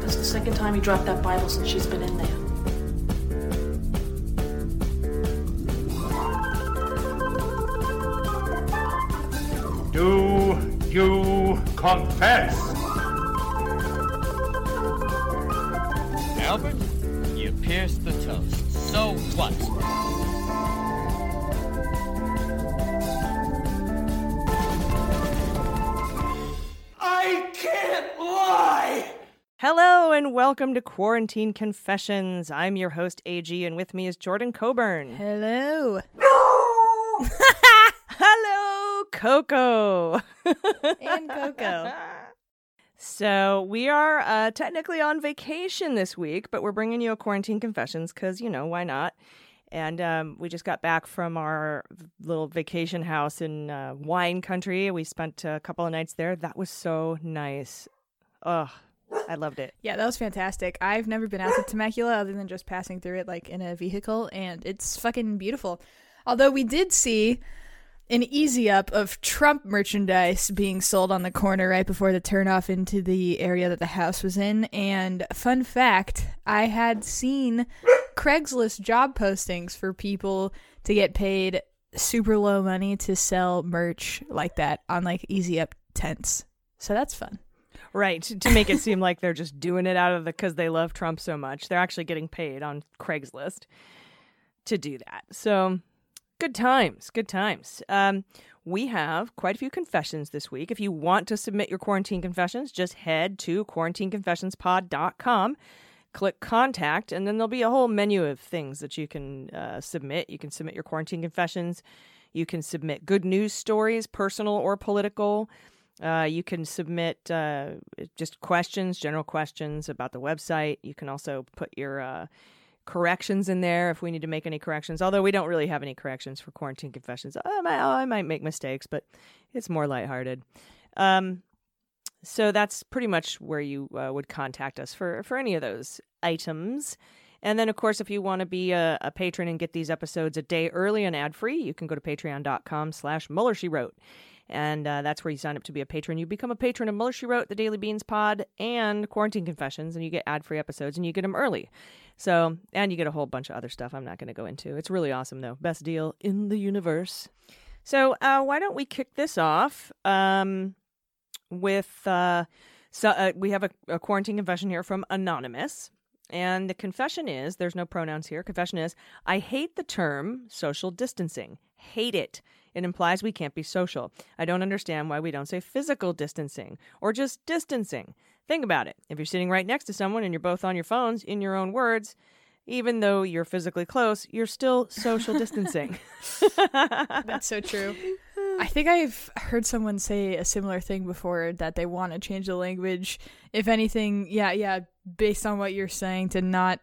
That's the second time he dropped that Bible since she's been in there. Do you confess? Albert, you pierced the toast. So what? I can't lie! Hello and welcome to Quarantine Confessions. I'm your host AG and with me is Jordan Coburn. Hello. Hello, Coco. And Coco. So we are uh, technically on vacation this week, but we're bringing you a quarantine confessions because you know why not? And um, we just got back from our little vacation house in uh, wine country. We spent a couple of nights there. That was so nice. Ugh, I loved it. Yeah, that was fantastic. I've never been out to Temecula other than just passing through it like in a vehicle, and it's fucking beautiful. Although we did see an easy up of Trump merchandise being sold on the corner right before the turnoff into the area that the house was in. And fun fact, I had seen Craigslist job postings for people to get paid super low money to sell merch like that on like easy up tents. So that's fun. Right, to make it seem like they're just doing it out of the because they love Trump so much. They're actually getting paid on Craigslist to do that. So, good times, good times. Um, we have quite a few confessions this week. If you want to submit your quarantine confessions, just head to quarantineconfessionspod.com, click contact, and then there'll be a whole menu of things that you can uh, submit. You can submit your quarantine confessions. You can submit good news stories, personal or political. Uh, you can submit uh, just questions, general questions about the website. You can also put your uh, corrections in there if we need to make any corrections. Although we don't really have any corrections for quarantine confessions. I might, I might make mistakes, but it's more lighthearted. Um, so that's pretty much where you uh, would contact us for for any of those items. And then, of course, if you want to be a, a patron and get these episodes a day early and ad free, you can go to patreon.com slash Mueller She Wrote. And uh, that's where you sign up to be a patron. You become a patron of Mueller She Wrote, the Daily Beans Pod, and Quarantine Confessions, and you get ad free episodes and you get them early. So, and you get a whole bunch of other stuff I'm not going to go into. It's really awesome, though. Best deal in the universe. So, uh, why don't we kick this off um, with uh, so uh, we have a, a quarantine confession here from Anonymous. And the confession is there's no pronouns here. Confession is I hate the term social distancing. Hate it. It implies we can't be social. I don't understand why we don't say physical distancing or just distancing. Think about it. If you're sitting right next to someone and you're both on your phones, in your own words, even though you're physically close, you're still social distancing. That's so true. I think I've heard someone say a similar thing before that they want to change the language. If anything, yeah, yeah, based on what you're saying, to not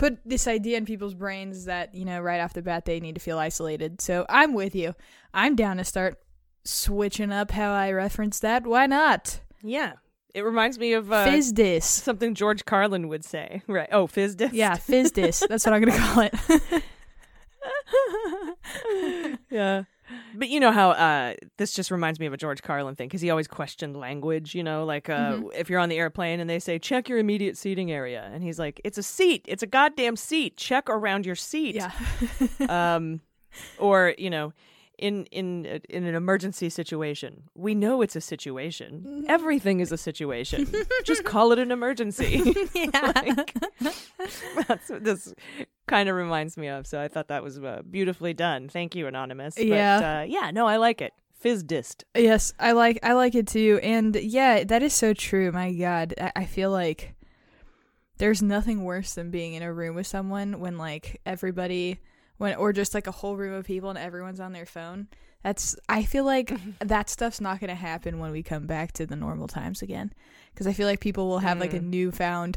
put this idea in people's brains that, you know, right off the bat they need to feel isolated. So I'm with you. I'm down to start switching up how I reference that. Why not? yeah. It reminds me of uh, Fizdis. something George Carlin would say. Right. Oh, fizdist. Yeah, Fizdis. That's what I'm going to call it. yeah. But you know how uh, this just reminds me of a George Carlin thing because he always questioned language. You know, like uh, Mm-hmm. if you're on the airplane and they say check your immediate seating area, and he's like, "It's a seat. It's a goddamn seat. Check around your seat." yeah. Um, or you know, in in in an emergency situation, we know it's a situation. Mm-hmm. Everything is a situation. just call it an emergency. Like, that's what this kind of reminds me of. So I thought that was uh, beautifully done. Thank you, anonymous. But, Yeah. uh, yeah. No, I like it. Fizdist. Yes, I like I like it too, and yeah, that is so true. My God, I, I feel like there's nothing worse than being in a room with someone when like everybody, when or just like a whole room of people and everyone's on their phone. That's I feel like that stuff's not gonna happen when we come back to the normal times again, because I feel like people will have like a newfound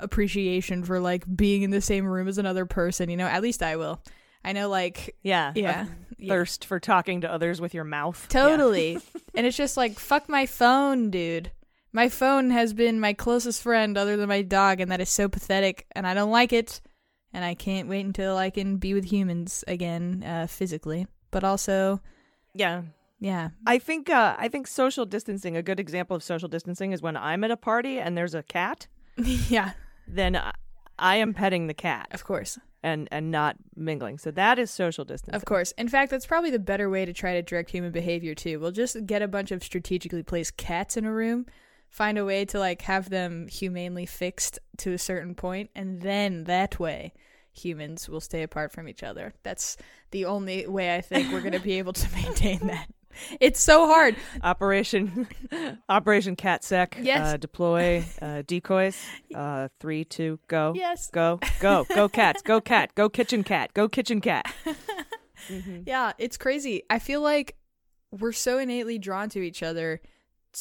appreciation for like being in the same room as another person. You know, at least I will. I know, like, Yeah. yeah, a yeah. Thirst for talking to others with your mouth. Totally. and it's just like, fuck my phone, dude. My phone has been my closest friend other than my dog, and that is so pathetic, and I don't like it. And I can't wait until I can be with humans again, uh, physically. But also, Yeah. yeah. I think uh, I think social distancing. A good example of social distancing is when I'm at a party and there's a cat. yeah, Then I, I am petting the cat of course. and and not mingling. So that is social distancing. Of course. In fact, that's probably the better way to try to direct human behavior too. We'll just get a bunch of strategically placed cats in a room, find a way to like have them humanely fixed to a certain point, and then that way humans will stay apart from each other. That's the only way I think we're going to be able to maintain that. It's so hard. Operation Operation Cat Sec. Yes. Uh, deploy uh, decoys. Uh, three, two, go. Yes. Go. Go. Go cats. Go cat. Go kitchen cat. Go kitchen cat. Yeah, it's crazy. I feel like we're so innately drawn to each other,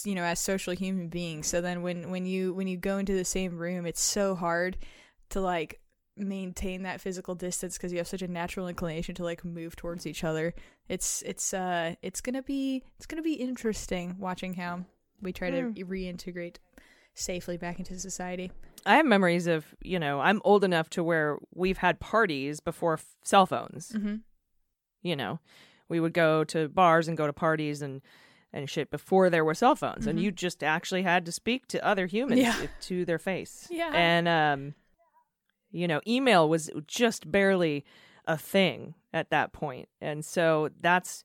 you know, as social human beings. So then when when you when you go into the same room, it's so hard to like maintain that physical distance because you have such a natural inclination to like move towards each other. It's it's uh it's to be it's to be interesting watching how we try to reintegrate safely back into society. I have memories of, you know, I'm old enough to where we've had parties before f- cell phones. Mm-hmm. You know, we would go to bars and go to parties and and shit before there were cell phones, and you just actually had to speak to other humans Mm-hmm. Yeah. to their face. Yeah. and um, you know, email was just barely a thing at that point, and so that's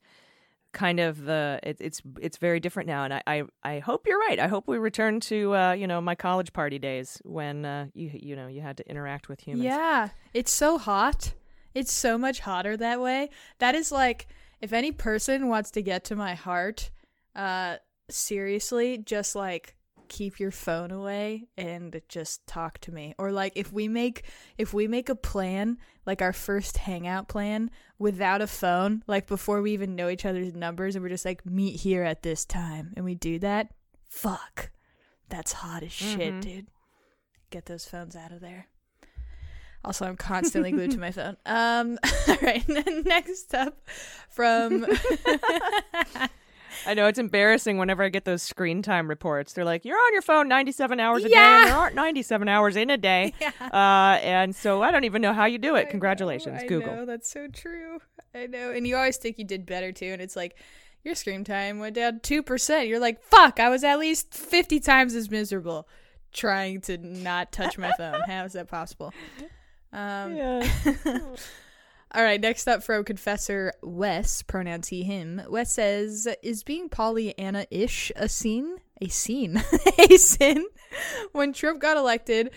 kind of the it, it's it's very different now and I, I i hope you're right i hope we return to uh you know my college party days when uh you you know you had to interact with humans Yeah, it's so hot. It's so much hotter that way. That is like if any person wants to get to my heart, uh seriously, just like keep your phone away and just talk to me. Or like if we make if we make a plan, like our first hangout plan without a phone, like before we even know each other's numbers and we're just like meet here at this time and we do that, fuck. That's hot as shit, dude. Get those phones out of there. Also, I'm constantly glued to my phone. Um, all right. Next up, from I know it's embarrassing whenever I get those screen time reports. They're like, "You're on your phone 97 hours a day, and there aren't 97 hours in a day." Uh, and so I don't even know how you do it. Congratulations, I Google. know that's so true. I know, and you always think you did better too, and it's like your screen time went down two percent. You're like, fuck, I was at least fifty times as miserable trying to not touch my phone. How is that possible? Um, Yeah. All right, next up from Confessor Wes, pronouns he, him. Wes says, Is being Pollyanna ish a scene? A scene? a sin? When Trump got elected,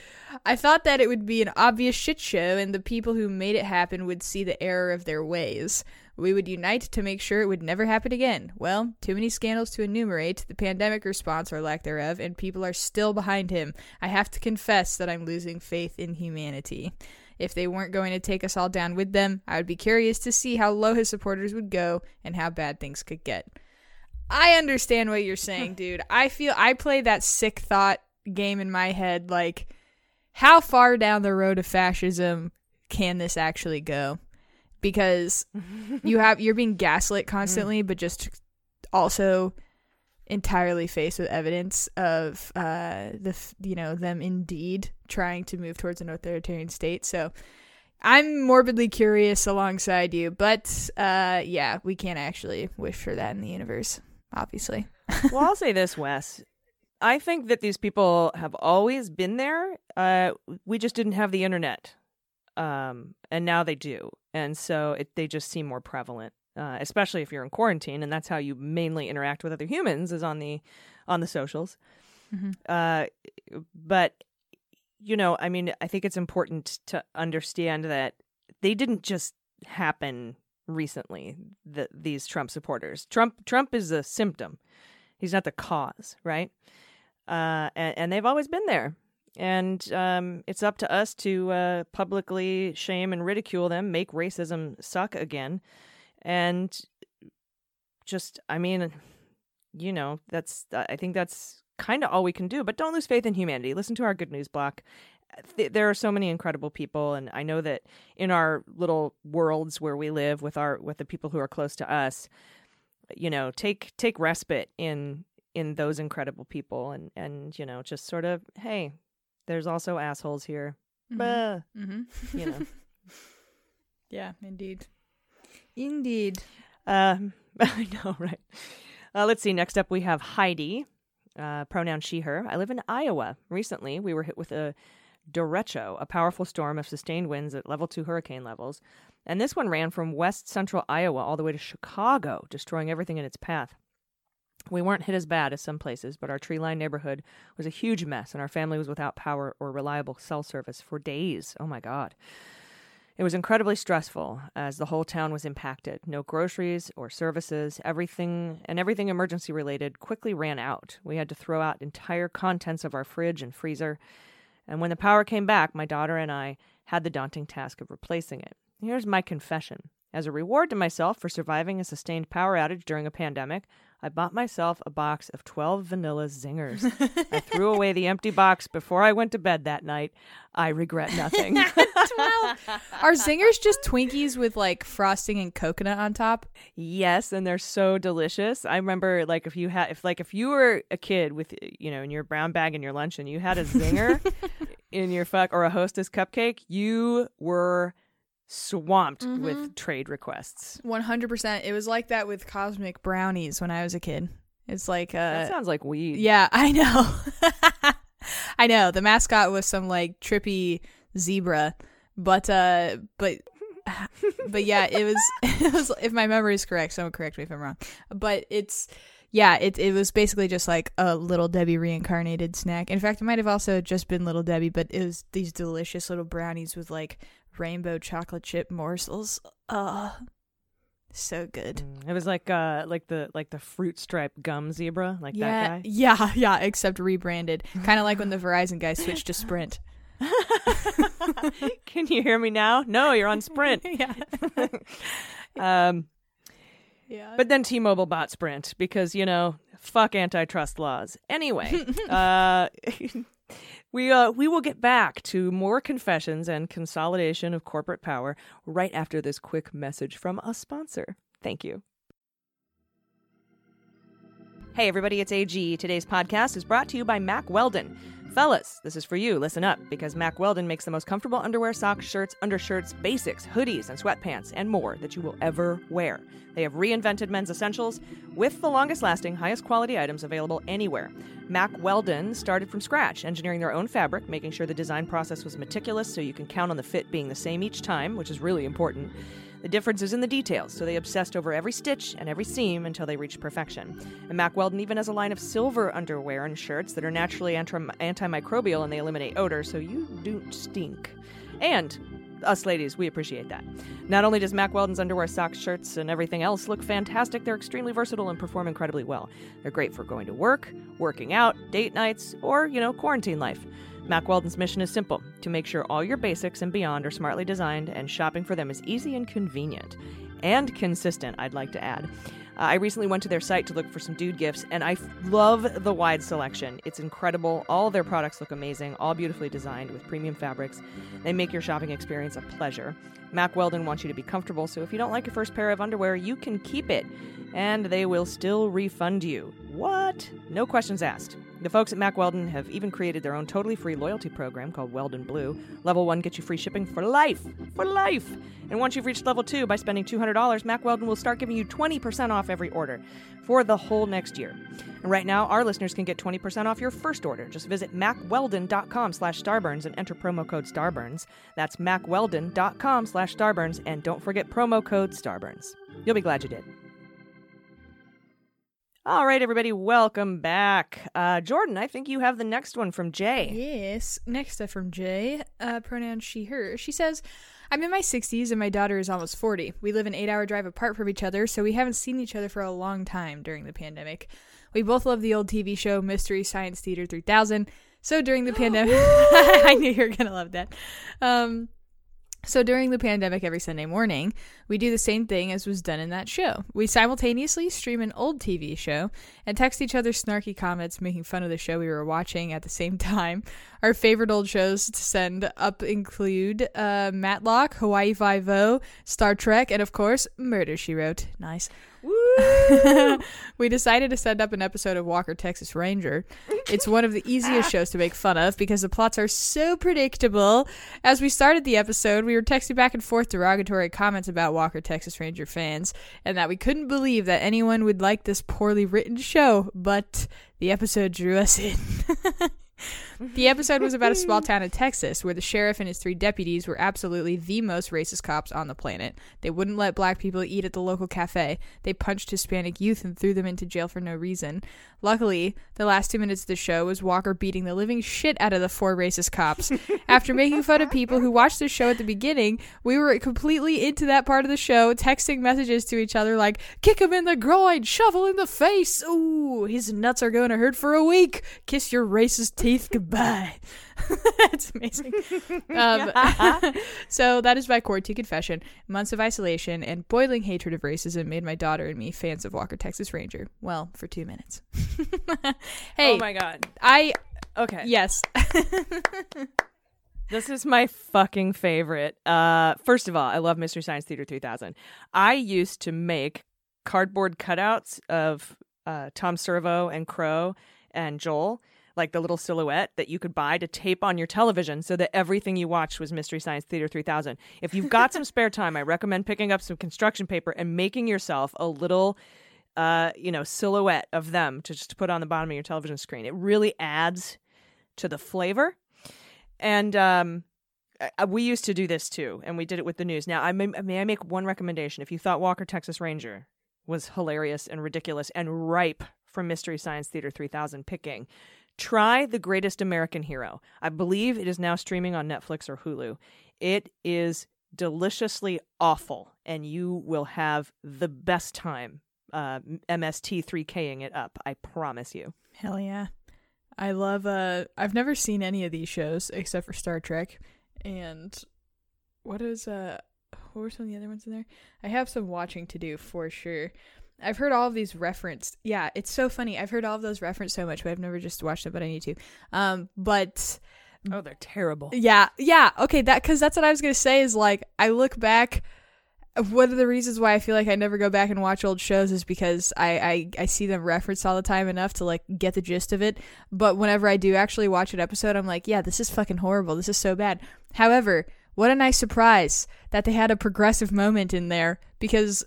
I thought that it would be an obvious shit show and the people who made it happen would see the error of their ways. We would unite to make sure it would never happen again. Well, too many scandals to enumerate, the pandemic response or lack thereof, and people are still behind him. I have to confess that I'm losing faith in humanity. If they weren't going to take us all down with them, I would be curious to see how low his supporters would go and how bad things could get. I understand what you're saying, dude. I feel I play that sick thought game in my head like how far down the road of fascism can this actually go? Because you have you're being gaslit constantly mm. but just also entirely faced with evidence of uh the you know them indeed trying to move towards an authoritarian state so i'm morbidly curious alongside you but uh yeah we can't actually wish for that in the universe obviously well, I'll say this, Wes. I think that these people have always been there. Uh, we just didn't have the internet, um, and now they do, and so it, they just seem more prevalent. Uh, especially if you're in quarantine, and that's how you mainly interact with other humans is on the on the socials. Uh, but you know, I mean, I think it's important to understand that they didn't just happen recently. The, these Trump supporters, Trump, Trump is a symptom. He's not the cause, right? Uh, and, and they've always been there. And um, it's up to us to uh, publicly shame and ridicule them, make racism suck again, and just, I mean, you know, that's, I think that's kind of all we can do. But don't lose faith in humanity. Listen to our good news block there are so many incredible people, and I know that in our little worlds where we live with our with the people who are close to us, you know, take take respite in in those incredible people, and and you know, just sort of, hey, there's also assholes here. Bah, Mm-hmm. you know. yeah, indeed. Indeed. Um, I know, right? Uh, let's see. Next up, we have Heidi, uh, pronoun she, her. I live in Iowa. Recently, we were hit with a derecho, a powerful storm of sustained winds at level two hurricane levels. And this one ran from west central Iowa all the way to Chicago, destroying everything in its path. We weren't hit as bad as some places, but our tree lined neighborhood was a huge mess, and our family was without power or reliable cell service for days. Oh my God. It was incredibly stressful as the whole town was impacted. No groceries or services, everything and everything emergency related quickly ran out. We had to throw out entire contents of our fridge and freezer. And when the power came back, my daughter and I had the daunting task of replacing it. Here's my confession. As a reward to myself for surviving a sustained power outage during a pandemic, I bought myself a box of 12 vanilla zingers. I threw away the empty box before I went to bed that night. I regret nothing. 12. Are zingers just Twinkies with like frosting and coconut on top? Yes, and they're so delicious. I remember like if you had if like if you were a kid with you know in your brown bag in your lunch and you had a zinger in your fuck or a hostess cupcake, you were swamped with trade requests. 100%. It was like that with cosmic brownies when I was a kid. It's like uh That sounds like weed. Yeah, I know. I know. The mascot was some like trippy zebra, but uh but but yeah, it was it was if my memory is correct, someone correct me if I'm wrong. But it's yeah, it it was basically just like a little Debbie reincarnated snack. In fact, it might have also just been little Debbie, but it was these delicious little brownies with like rainbow chocolate chip morsels. Uh so good. It was like uh like the like the fruit stripe gum zebra, like yeah, that guy. yeah, yeah, except rebranded. Kind of like when the Verizon guy switched to Sprint. Can you hear me now? No, you're on Sprint. yeah. Um Yeah. But then T-Mobile bought Sprint because you know fuck antitrust laws. Anyway, uh, we uh, we will get back to more confessions and consolidation of corporate power right after this quick message from a sponsor. Thank you. Hey everybody, it's AG. Today's podcast is brought to you by Mack Weldon. Fellas, this is for you. Listen up, because Mack Weldon makes the most comfortable underwear, socks, shirts, undershirts, basics, hoodies, and sweatpants, and more that you will ever wear. They have reinvented men's essentials with the longest lasting, highest quality items available anywhere. Mack Weldon started from scratch, engineering their own fabric, making sure the design process was meticulous so you can count on the fit being the same each time, which is really important. The difference is in the details, so they obsessed over every stitch and every seam until they reached perfection. And Mack Weldon even has a line of silver underwear and shirts that are naturally anti- antimicrobial and they eliminate odor, so you don't stink. And us ladies, we appreciate that. Not only does Mack Weldon's underwear, socks, shirts, and everything else look fantastic, they're extremely versatile and perform incredibly well. They're great for going to work, working out, date nights, or, you know, quarantine life. Mack Weldon's mission is simple to make sure all your basics and beyond are smartly designed and shopping for them is easy and convenient. And consistent, I'd like to add. Uh, I recently went to their site to look for some dude gifts, and I f- love the wide selection. It's incredible. All their products look amazing, all beautifully designed with premium fabrics. They make your shopping experience a pleasure. Mack Weldon wants you to be comfortable, so if you don't like your first pair of underwear, you can keep it, and they will still refund you. What? No questions asked. The folks at Mack Weldon have even created their own totally free loyalty program called Weldon Blue. Level 1 gets you free shipping for life. For life! And once you've reached level 2 by spending $200, Mack Weldon will start giving you 20% off every order for the whole next year. And right now, our listeners can get 20% off your first order. Just visit mackweldon.com slash starburns and enter promo code starburns. That's mackweldon.com slash starburns. And don't forget promo code starburns. You'll be glad you did. All right, everybody, welcome back. Uh, Jordan, I think you have the next one from Jay. Yes. Next up from Jay, uh, pronoun she, her. She says, I'm in my 60s and my daughter is almost 40. We live an eight hour drive apart from each other, so we haven't seen each other for a long time during the pandemic. We both love the old TV show Mystery Science Theater 3000. So during the pandemic, I knew you were going to love that. Um, So during the pandemic, every Sunday morning, we do the same thing as was done in that show. We simultaneously stream an old TV show and text each other snarky comments making fun of the show we were watching at the same time. Our favorite old shows to send up include uh, Matlock, Hawaii Five-O, Star Trek, and of course, Murder, She Wrote. Nice. we decided to send up an episode of Walker Texas Ranger. It's one of the easiest shows to make fun of because the plots are so predictable. As we started the episode, we were texting back and forth derogatory comments about Walker Texas Ranger fans and that we couldn't believe that anyone would like this poorly written show, but the episode drew us in. The episode was about a small town in Texas where the sheriff and his three deputies were absolutely the most racist cops on the planet. They wouldn't let black people eat at the local cafe. They punched Hispanic youth and threw them into jail for no reason. Luckily, the last two minutes of the show was Walker beating the living shit out of the four racist cops. After making fun of people who watched the show at the beginning, we were completely into that part of the show, texting messages to each other like, kick him in the groin, shovel in the face, ooh, his nuts are going to hurt for a week, kiss your racist teeth goodbye. But that's amazing. Um, so that is my quarantine confession. Months of isolation and boiling hatred of racism made my daughter and me fans of Walker Texas Ranger. Well, for two minutes. hey, oh my god. I Okay. yes. This is my fucking favorite. Uh, first of all, I love Mystery Science Theater 3000. I used to make cardboard cutouts of uh, Tom Servo and Crow and Joel, like the little silhouette that you could buy to tape on your television so that everything you watched was Mystery Science Theater 3000. If you've got some spare time, I recommend picking up some construction paper and making yourself a little uh, you know, silhouette of them to just put on the bottom of your television screen. It really adds to the flavor. And um, we used to do this too, and we did it with the news. Now, I may, may I make one recommendation? If you thought Walker Texas Ranger was hilarious and ridiculous and ripe for Mystery Science Theater 3000 picking, try The Greatest American Hero. I believe it is now streaming on Netflix or Hulu. It is deliciously awful, and you will have the best time uh, MST 3King it up. I promise you. Hell yeah. I love uh I've never seen any of these shows except for Star Trek. And what is uh what were some of the other ones in there? I have some watching to do for sure. I've heard all of these referenced. Yeah, it's so funny. I've heard all of those referenced so much, but I've never just watched it, but I need to. Um but Oh, they're terrible. yeah, yeah, okay, that cuz that's what I was going to say is like I look back one of the reasons why I feel like I never go back and watch old shows is because I, I, I see them referenced all the time enough to like get the gist of it. But whenever I do actually watch an episode, I'm like, yeah, this is fucking horrible. This is so bad. However, what a nice surprise that they had a progressive moment in there because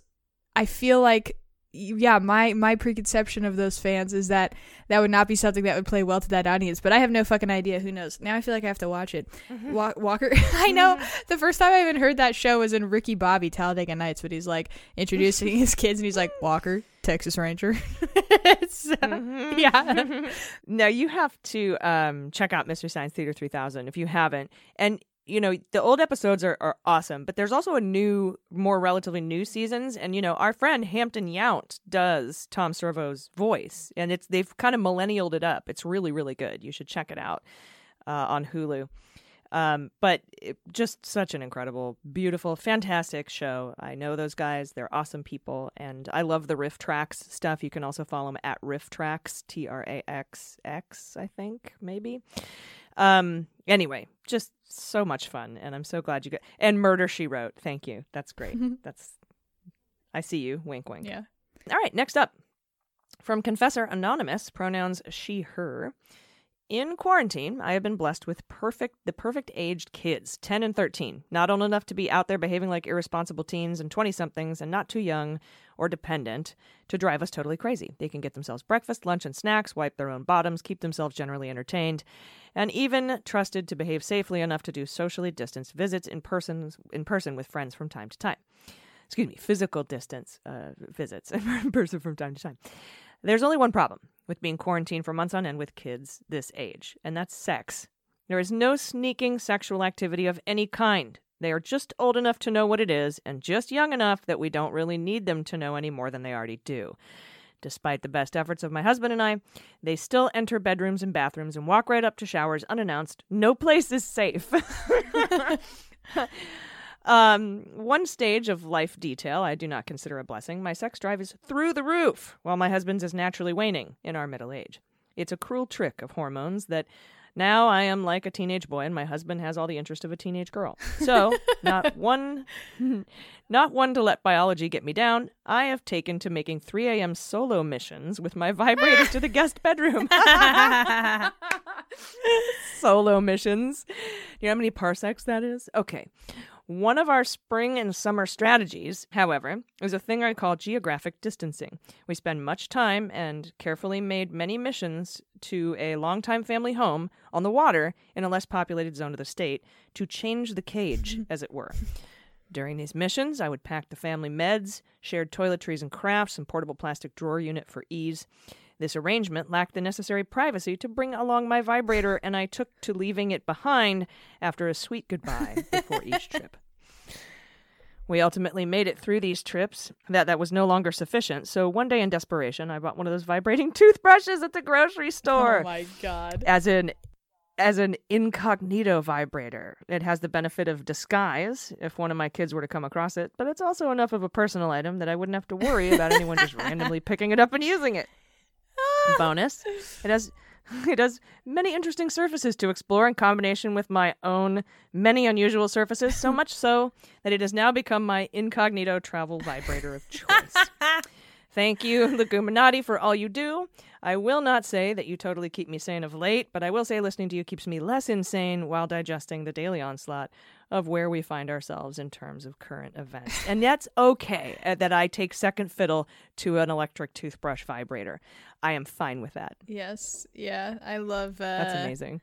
I feel like yeah, my my preconception of those fans is that that would not be something that would play well to that audience. But I have no fucking idea. Who knows? Now I feel like I have to watch it. Mm-hmm. Wa- Walker, I mm-hmm. know. The first time I even heard that show was in Ricky Bobby Talladega Nights, but he's like introducing his kids, and he's like Walker, Texas Ranger. So, uh, mm-hmm. yeah, Now you have to um, check out Mystery Science Theater 3000 if you haven't. And you know the old episodes are, are awesome, but there's also a new, more relatively new seasons. And you know our friend Hampton Yount does Tom Servo's voice, and it's they've kind of millennialed it up. It's really really good. You should check it out uh, on Hulu. Um, but it, just such an incredible, beautiful, fantastic show. I know those guys; they're awesome people, and I love the RiffTrax stuff. You can also follow them at RiffTrax, T R A X X, I think maybe. Um, anyway, just so much fun, and I'm so glad you got. And Murder She Wrote, thank you. That's great. That's, I see you. Wink, wink. yeah. All right, next up. From Confessor Anonymous, pronouns she, her. In quarantine, I have been blessed with perfect the perfect aged kids, 10 and 13. Not old enough to be out there behaving like irresponsible teens and 20 somethings and not too young or dependent to drive us totally crazy. They can get themselves breakfast, lunch and snacks, wipe their own bottoms, keep themselves generally entertained, and even trusted to behave safely enough to do socially distanced visits in person in person with friends from time to time excuse me, physical distance uh, visits in person from time to time. There's only one problem with being quarantined for months on end with kids this age, and that's sex. There is no sneaking sexual activity of any kind. They are just old enough to know what it is, and just young enough that we don't really need them to know any more than they already do. Despite the best efforts of my husband and I, they still enter bedrooms and bathrooms and walk right up to showers unannounced. No place is safe. Um, one stage of life detail I do not consider a blessing. My sex drive is through the roof, while my husband's is naturally waning in our middle age. It's a cruel trick of hormones that now I am like a teenage boy and my husband has all the interest of a teenage girl. So, not one not one to let biology get me down. I have taken to making 3 a.m. solo missions with my vibrators to the guest bedroom. solo missions. You know how many parsecs that is? Okay. One of our spring and summer strategies, however, is a thing I call geographic distancing. We spend much time and carefully made many missions to a longtime family home on the water in a less populated zone of the state to change the cage, as it were. During these missions, I would pack the family meds, shared toiletries and crafts, and portable plastic drawer unit for ease. This arrangement lacked the necessary privacy to bring along my vibrator, and I took to leaving it behind after a sweet goodbye before each trip. We ultimately made it through these trips. That that was no longer sufficient. So one day in desperation, I bought one of those vibrating toothbrushes at the grocery oh store Oh my god. as an as an incognito vibrator. It has the benefit of disguise if one of my kids were to come across it, but it's also enough of a personal item that I wouldn't have to worry about anyone just randomly picking it up and using it. Bonus, it has it has many interesting surfaces to explore in combination with my own many unusual surfaces, so much so that it has now become my incognito travel vibrator of choice. Thank you, Leguminati, for all you do. I will not say that you totally keep me sane of late, but I will say listening to you keeps me less insane while digesting the daily onslaught of where we find ourselves in terms of current events. And that's okay uh, that I take second fiddle to an electric toothbrush vibrator. I am fine with that. Yes. Yeah. I love. Uh, That's amazing.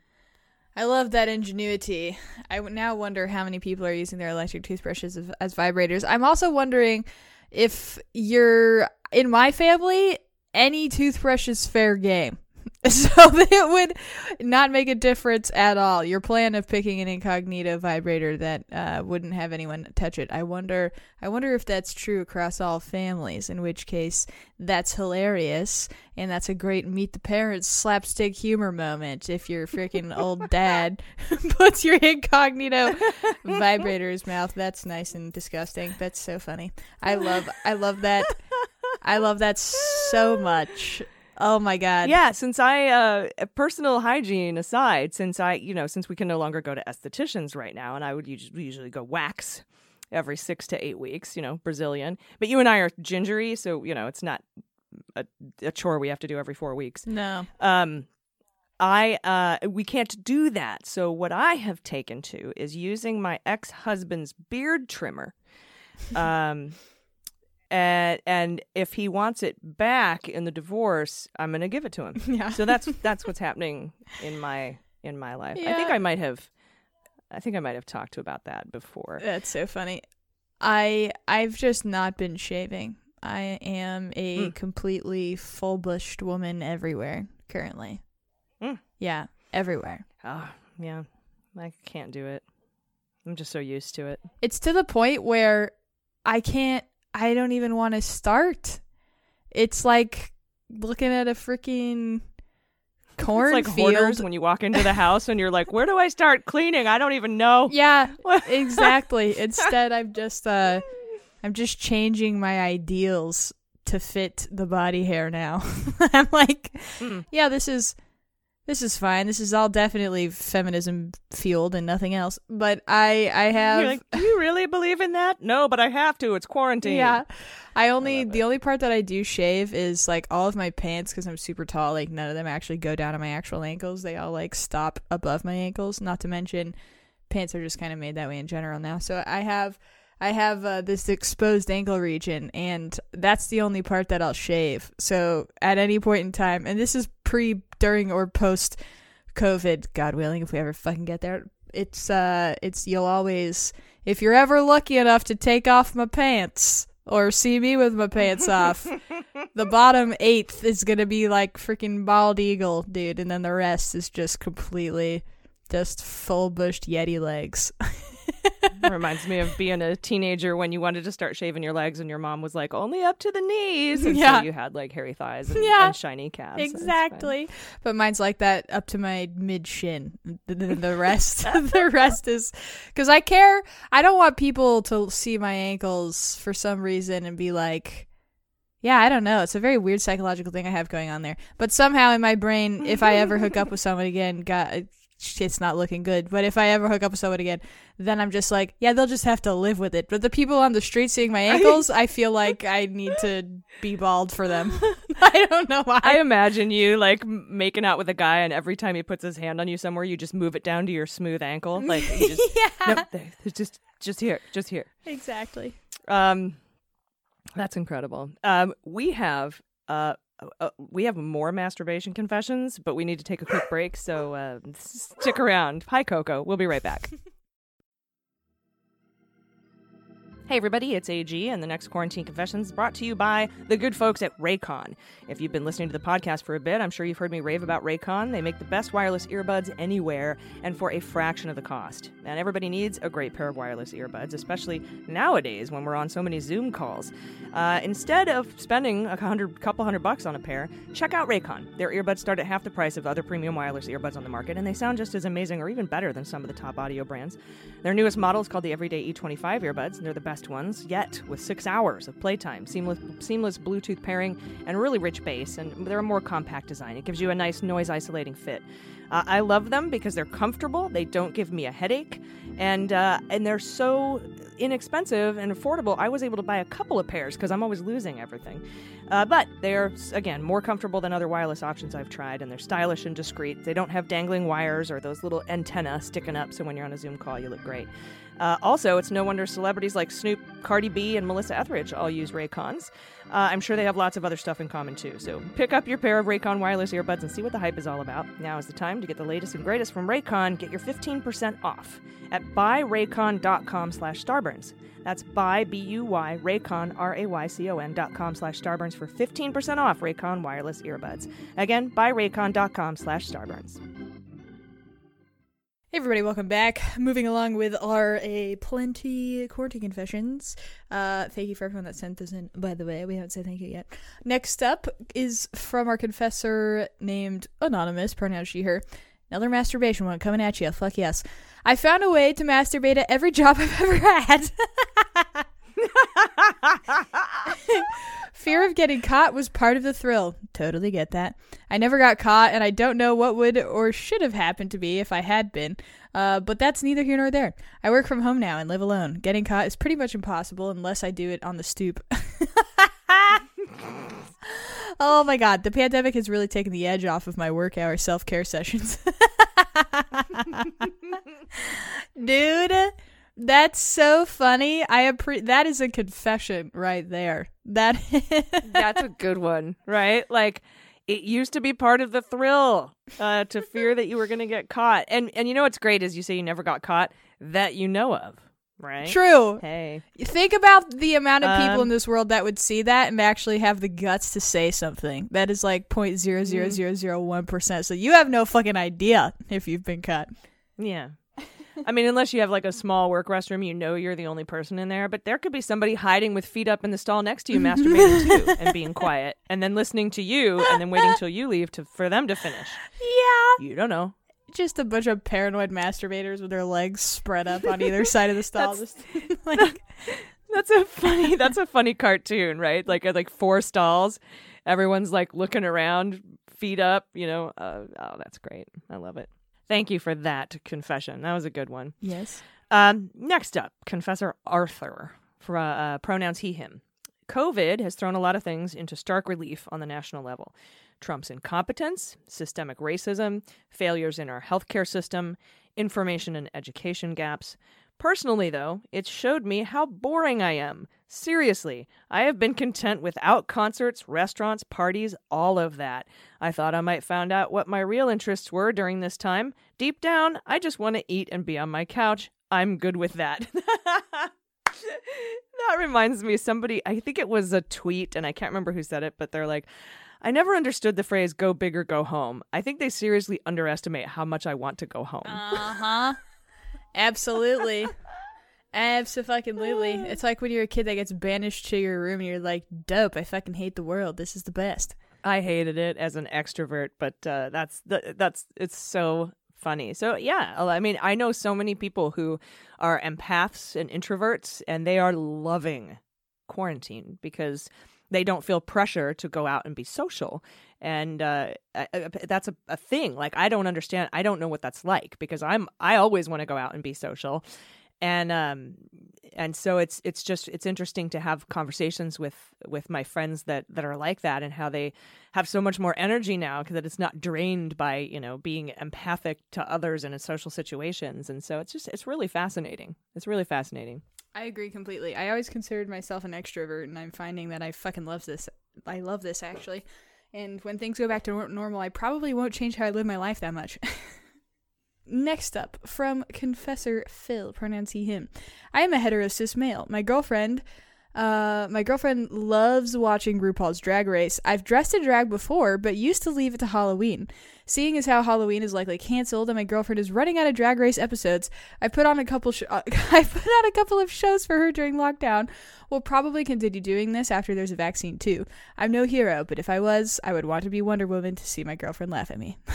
I love that ingenuity. I now wonder how many people are using their electric toothbrushes as, as vibrators. I'm also wondering if you're in my family, any toothbrush is fair game. So it would not make a difference at all. Your plan of picking an incognito vibrator that uh, wouldn't have anyone touch it. I wonder. I wonder if that's true across all families. In which case, that's hilarious, and that's a great meet the parents slapstick humor moment. If your freaking old dad puts your incognito vibrator in his mouth, that's nice and disgusting. That's so funny. I love. I love that. I love that so much. Oh my god. Yeah, since I uh personal hygiene aside, since I, you know, since we can no longer go to estheticians right now and I would usually, go wax every 6 to 8 weeks, you know, Brazilian. But you and I are gingery, so, you know, it's not a, a chore we have to do every 4 weeks. No. Um I uh we can't do that. So what I have taken to is using my ex-husband's beard trimmer. Um and and if he wants it back in the divorce, I'm going to give it to him. Yeah. So that's that's what's happening in my in my life. I think I might have I think I might have talked to about that before. That's so funny. I I've just not been shaving. I am a Hmm. completely full bushed woman everywhere currently. Hmm. Yeah, everywhere. Oh, yeah. I can't do it. I'm just so used to it. It's to the point where I can't I don't even want to start. It's like looking at a freaking It's cornfield. like hoarders when you walk into the house and you're like, "Where do I start cleaning? I don't even know." Yeah, exactly. Instead, I'm just uh, I'm just changing my ideals to fit the body hair now. I'm like, Mm. yeah, this is this is fine. This is all definitely feminism fueled and nothing else. But I I have You're like, "Do you really believe in that?" No, but I have to. It's quarantine. yeah. I only the only part that I do shave is like all of my pants because I'm super tall. Like none of them actually go down to my actual ankles. They all like stop above my ankles. Not to mention, pants are just kind of made that way in general now. So I have I have uh, this exposed ankle region, and that's the only part that I'll shave. So at any point in time, and this is pre, during, or post COVID, God willing, if we ever fucking get there, it's uh, it's you'll always if you're ever lucky enough to take off my pants or see me with my pants off, the bottom eighth is gonna be like freaking bald eagle, dude, and then the rest is just completely just full bushed yeti legs. Reminds me of being a teenager when you wanted to start shaving your legs and your mom was like, only up to the knees. And Yeah. so you had like hairy thighs and, Yeah. and shiny calves. Exactly. But mine's like that up to my mid shin. The, the, rest, the rest is because I care. I don't want people to see my ankles for some reason and be like, yeah, I don't know. It's a very weird psychological thing I have going on there. But somehow in my brain, if I ever hook up with someone again, God, it's not looking good. But if I ever hook up with someone again, then I'm just like, yeah, they'll just have to live with it. But the people on the street seeing my ankles, I feel like I need to be bald for them. I don't know why. I imagine you like making out with a guy, and every time he puts his hand on you somewhere, you just move it down to your smooth ankle. Like, you just, yeah, nope, just, just here, just here. exactly. Um, that's incredible. Um, we have uh, uh, we have more masturbation confessions, but we need to take a quick break. So uh, stick around. Hi, Coco. We'll be right back. Hey everybody, it's AG, and the next Quarantine Confessions is brought to you by the good folks at Raycon. If you've been listening to the podcast for a bit, I'm sure you've heard me rave about Raycon. They make the best wireless earbuds anywhere and for a fraction of the cost. And everybody needs a great pair of wireless earbuds, especially nowadays when we're on so many Zoom calls. Uh, instead of spending a hundred, couple hundred bucks on a pair, check out Raycon. Their earbuds start at half the price of other premium wireless earbuds on the market, and they sound just as amazing or even better than some of the top audio brands. Their newest model is called the Everyday E25 earbuds, and they're the best ones yet, with six hours of playtime, seamless, seamless Bluetooth pairing, and really rich bass. And they're a more compact design. It gives you a nice noise isolating fit. Uh, I love them because they're comfortable. They don't give me a headache, and uh, and they're so inexpensive and affordable. I was able to buy a couple of pairs because I'm always losing everything. Uh, but they're again more comfortable than other wireless options I've tried, and they're stylish and discreet. They don't have dangling wires or those little antenna sticking up, so when you're on a Zoom call, you look great. Uh, also, it's no wonder celebrities like Snoop, Cardi B, and Melissa Etheridge all use Raycons. Uh, I'm sure they have lots of other stuff in common too. So pick up your pair of Raycon wireless earbuds and see what the hype is all about. Now is the time to get the latest and greatest from Raycon. Get your 15% off at buyraycon.com slash starburns. That's buy, B-U-Y, Raycon, R-A-Y-C-O-N dot com slash starburns for 15% off Raycon wireless earbuds. Again, buyraycon.com slash starburns. Hey everybody, welcome back. Moving along with our a plenty quarantine confessions. Uh, thank you for everyone that sent this in. By the way, we haven't said thank you yet. Next up is from our confessor named Anonymous, pronoun she/her. Another masturbation one coming at you. Fuck yes. I found a way to masturbate at every job I've ever had. Fear of getting caught was part of the thrill. Totally get that. I never got caught, and I don't know what would or should have happened to me if I had been. Uh, but that's neither here nor there. I work from home now and live alone. Getting caught is pretty much impossible unless I do it on the stoop. oh my god, the pandemic has really taken the edge off of my work hour self care sessions. Dude, that's so funny. I appre- that is a confession right there. That That's a good one, right? Like it used to be part of the thrill uh, to fear that you were going to get caught. And and you know what's great is you say you never got caught that you know of, right? true. Hey, Think about the amount of people Um, in this world that would see that and actually have the guts to say something. That is like point zero zero zero zero one percent. So you have no fucking idea if you've been cut. yeah. I mean, unless you have like a small work restroom, you know you're the only person in there. But there could be somebody hiding with feet up in the stall next to you, masturbating too, and being quiet, and then listening to you, and then waiting till you leave to for them to finish. Yeah, You don't know. just a bunch of paranoid masturbators with their legs spread up on either side of the stall. Just like That's a funny. That's a funny cartoon, right? Like uh, like four stalls, everyone's like looking around, feet up. You know. Uh, oh, that's great. I love it. Thank you for that confession. That was a good one. yes. Um, next up, Confessor Arthur, for uh, uh, pronouns he, him. COVID has thrown a lot of things into stark relief on the national level. Trump's incompetence, systemic racism, failures in our healthcare system, information and education gaps. Personally, though, it showed me how boring I am. Seriously, I have been content without concerts, restaurants, parties, all of that. I thought I might find out what my real interests were during this time. Deep down, I just want to eat and be on my couch. I'm good with that. that reminds me somebody, I think it was a tweet, and I can't remember who said it, but they're like, I never understood the phrase go big or go home. I think they seriously underestimate how much I want to go home. Uh huh. Absolutely. Absolutely. It's like when you're a kid that gets banished to your room and you're like, dope, I fucking hate the world. This is the best. I hated it as an extrovert, but uh, that's the, that's it's so funny. So yeah, I mean, I know so many people who are empaths and introverts, and they are loving quarantine because they don't feel pressure to go out and be social and uh, I, I- that's a, a thing like i don't understand i don't know what that's like because i'm i always want to go out and be social and um and so it's it's just it's interesting to have conversations with with my friends that that are like that and how they have so much more energy now because it's not drained by you know being empathic to others in a social situations and so it's just it's really fascinating it's really fascinating I agree completely. I always considered myself an extrovert, and I'm finding that I fucking love this. I love this actually. And when things go back to normal, I probably won't change how I live my life that much. Next up, from Confessor Phil, pronouns he, him. I am a hetero cis male. My girlfriend, uh, my girlfriend loves watching RuPaul's Drag Race. I've dressed in drag before, but used to leave it to Halloween. Seeing as how Halloween is likely canceled and my girlfriend is running out of Drag Race episodes, I put on a couple. Sh- uh, I put on a couple of shows for her during lockdown. We'll probably continue doing this after there's a vaccine too. I'm no hero, but if I was, I would want to be Wonder Woman to see my girlfriend laugh at me.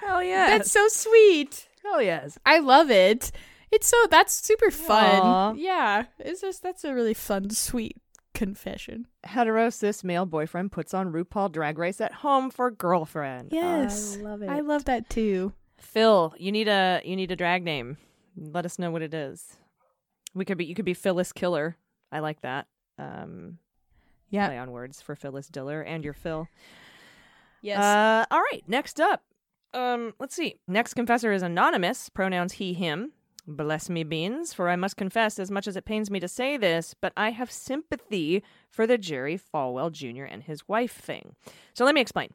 hell yeah That's so sweet. hell yes I love it. It's so that's super fun. Aw. Yeah, it's just that's a really fun, sweet confession. hetero cis male boyfriend puts on RuPaul Drag Race at home for girlfriend. Yes, I love it. I love that too. Phil, you need a you need a drag name. Let us know what it is. We could be you could be Phyllis Killer. I like that. Um, Yeah. play on words for Phyllis Diller and your Phil. Yes. Uh, all right, next up. Um, let's see. Next confessor is anonymous, pronouns he, him. Bless me beans, for I must confess, as much as it pains me to say this, but I have sympathy for the Jerry Falwell Jr. and his wife thing. So let me explain.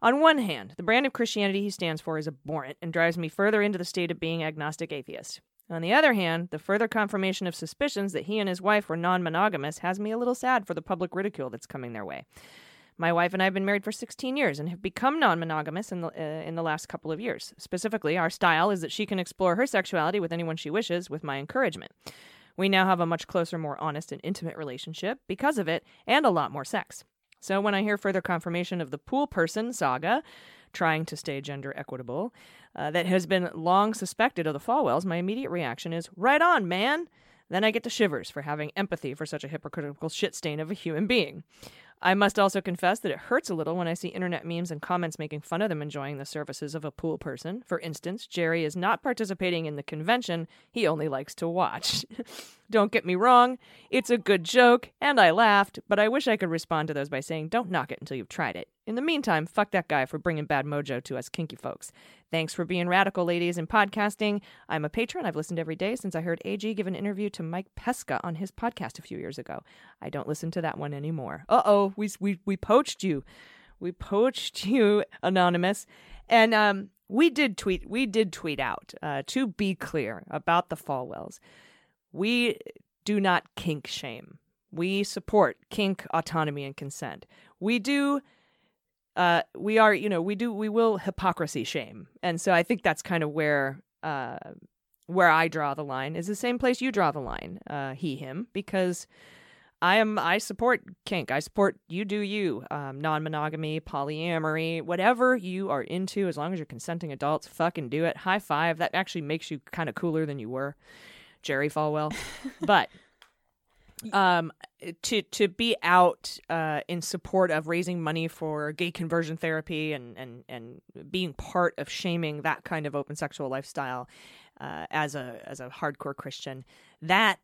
On one hand, the brand of Christianity he stands for is abhorrent and drives me further into the state of being agnostic atheist. On the other hand, the further confirmation of suspicions that he and his wife were non monogamous has me a little sad for the public ridicule that's coming their way. My wife and I have been married for 16 years and have become non-monogamous in the uh, in the last couple of years. Specifically, our style is that she can explore her sexuality with anyone she wishes with my encouragement. We now have a much closer, more honest and intimate relationship because of it and a lot more sex. So when I hear further confirmation of the pool person saga, trying to stay gender equitable, uh, that has been long suspected of the Falwells, my immediate reaction is, right on, man! Then I get the shivers for having empathy for such a hypocritical shit stain of a human being. I must also confess that it hurts a little when I see internet memes and comments making fun of them enjoying the services of a pool person. For instance, Jerry is not participating in the convention, he only likes to watch. Don't get me wrong, it's a good joke, and I laughed, but I wish I could respond to those by saying, don't knock it until you've tried it. In the meantime, fuck that guy for bringing bad mojo to us kinky folks. Thanks for being radical, ladies, in podcasting. I'm a patron. I've listened every day since I heard AG give an interview to Mike Pesca on his podcast a few years ago. I don't listen to that one anymore. Uh oh, we, we, we poached you. We poached you, Anonymous. And um, we did tweet, we did tweet out, uh, to be clear about the Falwells. We do not kink shame. We support kink autonomy and consent. We do uh we are, you know, we do we will hypocrisy shame. And so I think that's kind of where uh where I draw the line is the same place you draw the line, uh he him because I am I support kink. I support you do you. Um, non-monogamy, polyamory, whatever you are into as long as you're consenting adults, fucking do it. High five. That actually makes you kind of cooler than you were. Jerry Falwell. but um to to be out uh in support of raising money for gay conversion therapy and and and being part of shaming that kind of open sexual lifestyle uh as a as a hardcore christian that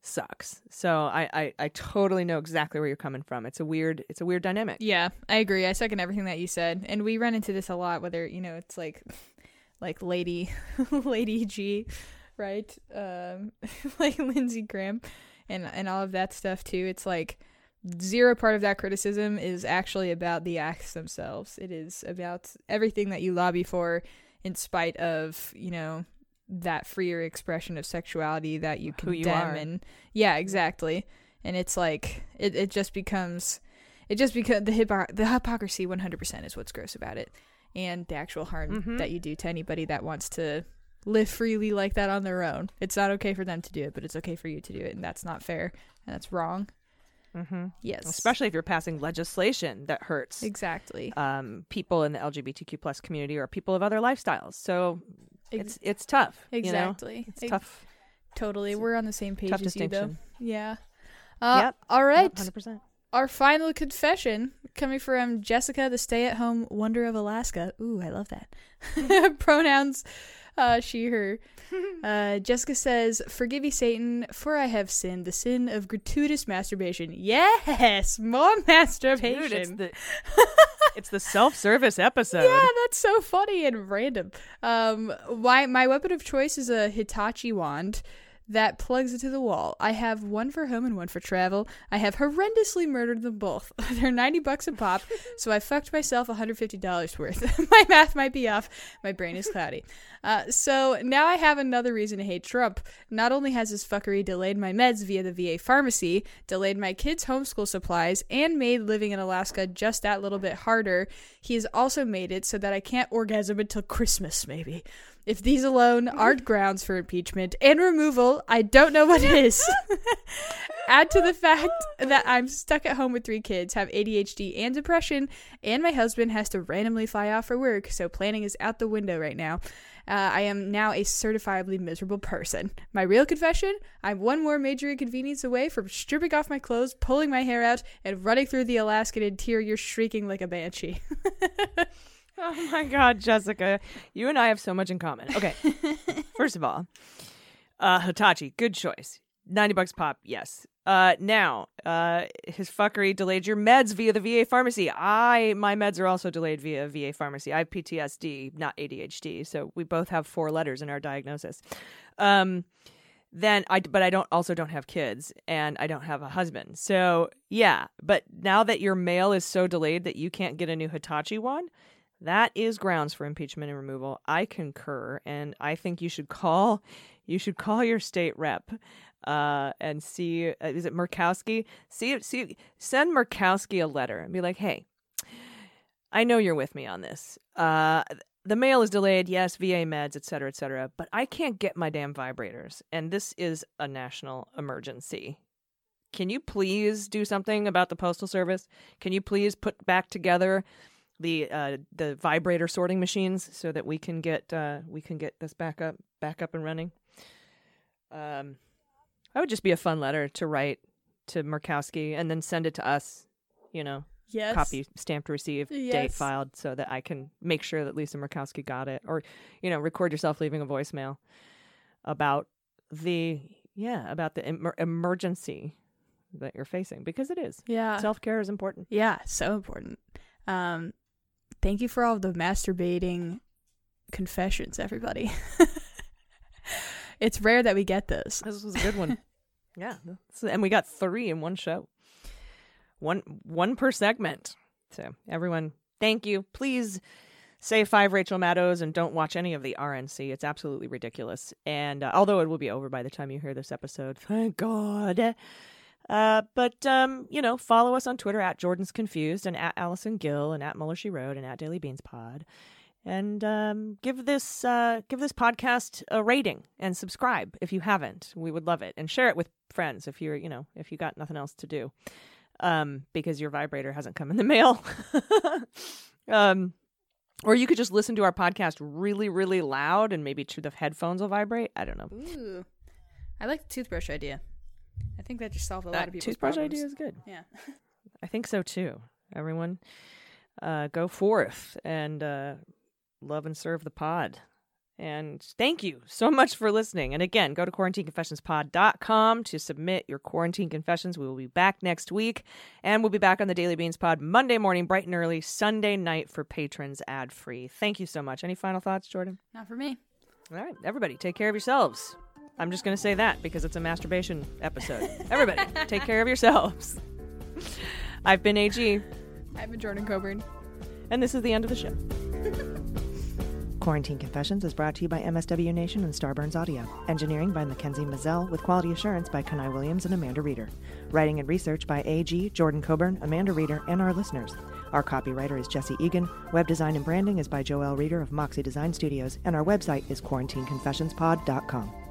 sucks so I, I i totally know exactly where you're coming from it's a weird it's a weird dynamic Yeah, I agree. I second everything that you said, and we run into this a lot. Whether you know, it's like, like Lady, Lady G, right? Um, like Lindsey Graham, and and all of that stuff too. It's like zero part of that criticism is actually about the acts themselves. It is about everything that you lobby for, in spite of you know that freer expression of sexuality that you condemn you and yeah, exactly. And it's like it, it just becomes it just because the hypo- the hypocrisy 100% is what's gross about it and the actual harm Mhm. that you do to anybody that wants to live freely like that on their own. It's not okay for them to do it, but it's okay for you to do it, and that's not fair and that's wrong. Mm-hmm. Yes, Especially if you're passing legislation that hurts exactly. um, people in the LGBTQ plus community or people of other lifestyles. So it's it's tough. you know? exactly. It's Ex- tough. Totally, we're on the same page tough as you, though. Yeah. Uh, Yep. All right. Hundred percent. Our final confession coming from Jessica, the stay-at-home wonder of Alaska. Ooh, I love that. Pronouns, uh, she, her. Uh, Jessica says, "Forgive me, Satan, for I have sinned the sin of gratuitous masturbation." Yes, more masturbation. Dude, it's the it's the self-service episode. Yeah, that's so funny and random. Um, my my weapon of choice is a Hitachi wand that plugs into the wall. I have one for home and one for travel. I have horrendously murdered them both. They're ninety bucks a pop, so I fucked myself one hundred fifty dollars worth. my math might be off. My brain is cloudy. Uh, so now I have another reason to hate Trump. Not only has his fuckery delayed my meds via the VA pharmacy, delayed my kids' homeschool supplies, and made living in Alaska just that little bit harder, he has also made it so that I can't orgasm until Christmas, maybe. If these alone aren't grounds for impeachment and removal, I don't know what is. Add to the fact that I'm stuck at home with three kids, have ADHD and depression, and my husband has to randomly fly off for work, so planning is out the window right now. Uh, I am now a certifiably miserable person. My real confession I'm one more major inconvenience away from stripping off my clothes, pulling my hair out, and running through the Alaskan interior shrieking like a banshee. Oh my God, Jessica, you and I have so much in common. Okay, first of all, uh, Hitachi, good choice. Ninety bucks pop, yes. Uh, now, uh, his fuckery delayed your meds via the VA pharmacy. I my meds are also delayed via VA pharmacy. I have PTSD, not ADHD, so we both have four letters in our diagnosis. Um, then I but I don't also don't have kids and I don't have a husband. So yeah, but now that your mail is so delayed that you can't get a new Hitachi one, that is grounds for impeachment and removal. I concur, and I think you should call you should call your state rep uh, and see uh, is it Murkowski? See see send Murkowski a letter and be like, hey, I know you're with me on this. Uh, the mail is delayed, yes, VA meds, et cetera, et cetera, but I can't get my damn vibrators, and this is a national emergency. Can you please do something about the postal service? Can you please put back together the uh, the vibrator sorting machines so that we can get uh, we can get this back up back up and running? Um, that would just be a fun letter to write to Murkowski and then send it to us. You know, yes. copy stamped received date filed so that I can make sure that Lisa Murkowski got it or you know record yourself leaving a voicemail about the yeah about the emer- emergency that you're facing because it is Yeah. self-care is important Yeah, so important. Um, thank you for all the masturbating confessions, everybody. it's rare that we get this. this was a good one yeah and we got three in one show one one per segment so everyone thank you please say five Rachel Maddows and don't watch any of the RNC. It's absolutely ridiculous. And uh, although it will be over by the time you hear this episode, thank God. Uh, but um, you know, follow us on Twitter at Jordan's Confused and at Allison Gill and at Mueller She Wrote and at Daily Beans Pod. And um, give this uh, give this podcast a rating and subscribe if you haven't. We would love it. And share it with friends if you're you know if you got nothing else to do, um, because your vibrator hasn't come in the mail. um, or you could just listen to our podcast really, really loud and maybe the headphones will vibrate. I don't know. Ooh, I like the toothbrush idea. I think that just solved a lot of people's toothbrush problems. idea is good. Yeah. I think so too. Everyone, uh, go forth and uh, love and serve the pod. And thank you so much for listening. And again, go to quarantineconfessionspod.com to submit your quarantine confessions. We will be back next week. And we'll be back on the Daily Beans Pod Monday morning, bright and early, Sunday night for patrons ad free. Thank you so much. Any final thoughts, Jordan? Not for me. All right, everybody, take care of yourselves. I'm just going to say that because it's a masturbation episode. Everybody, take care of yourselves. I've been AG, I've been Jordan Coburn. and this is the end of the show. Quarantine Confessions is brought to you by MSW Nation and Starburns Audio. Engineering by Mackenzie Mazzell, with quality assurance by Kanai Williams and Amanda Reeder. Writing and research by AG, Jordan Coburn, Amanda Reeder, and our listeners. Our copywriter is Jesse Egan. Web design and branding is by Joel Reeder of Moxie Design Studios, and our website is quarantineconfessionspod.com.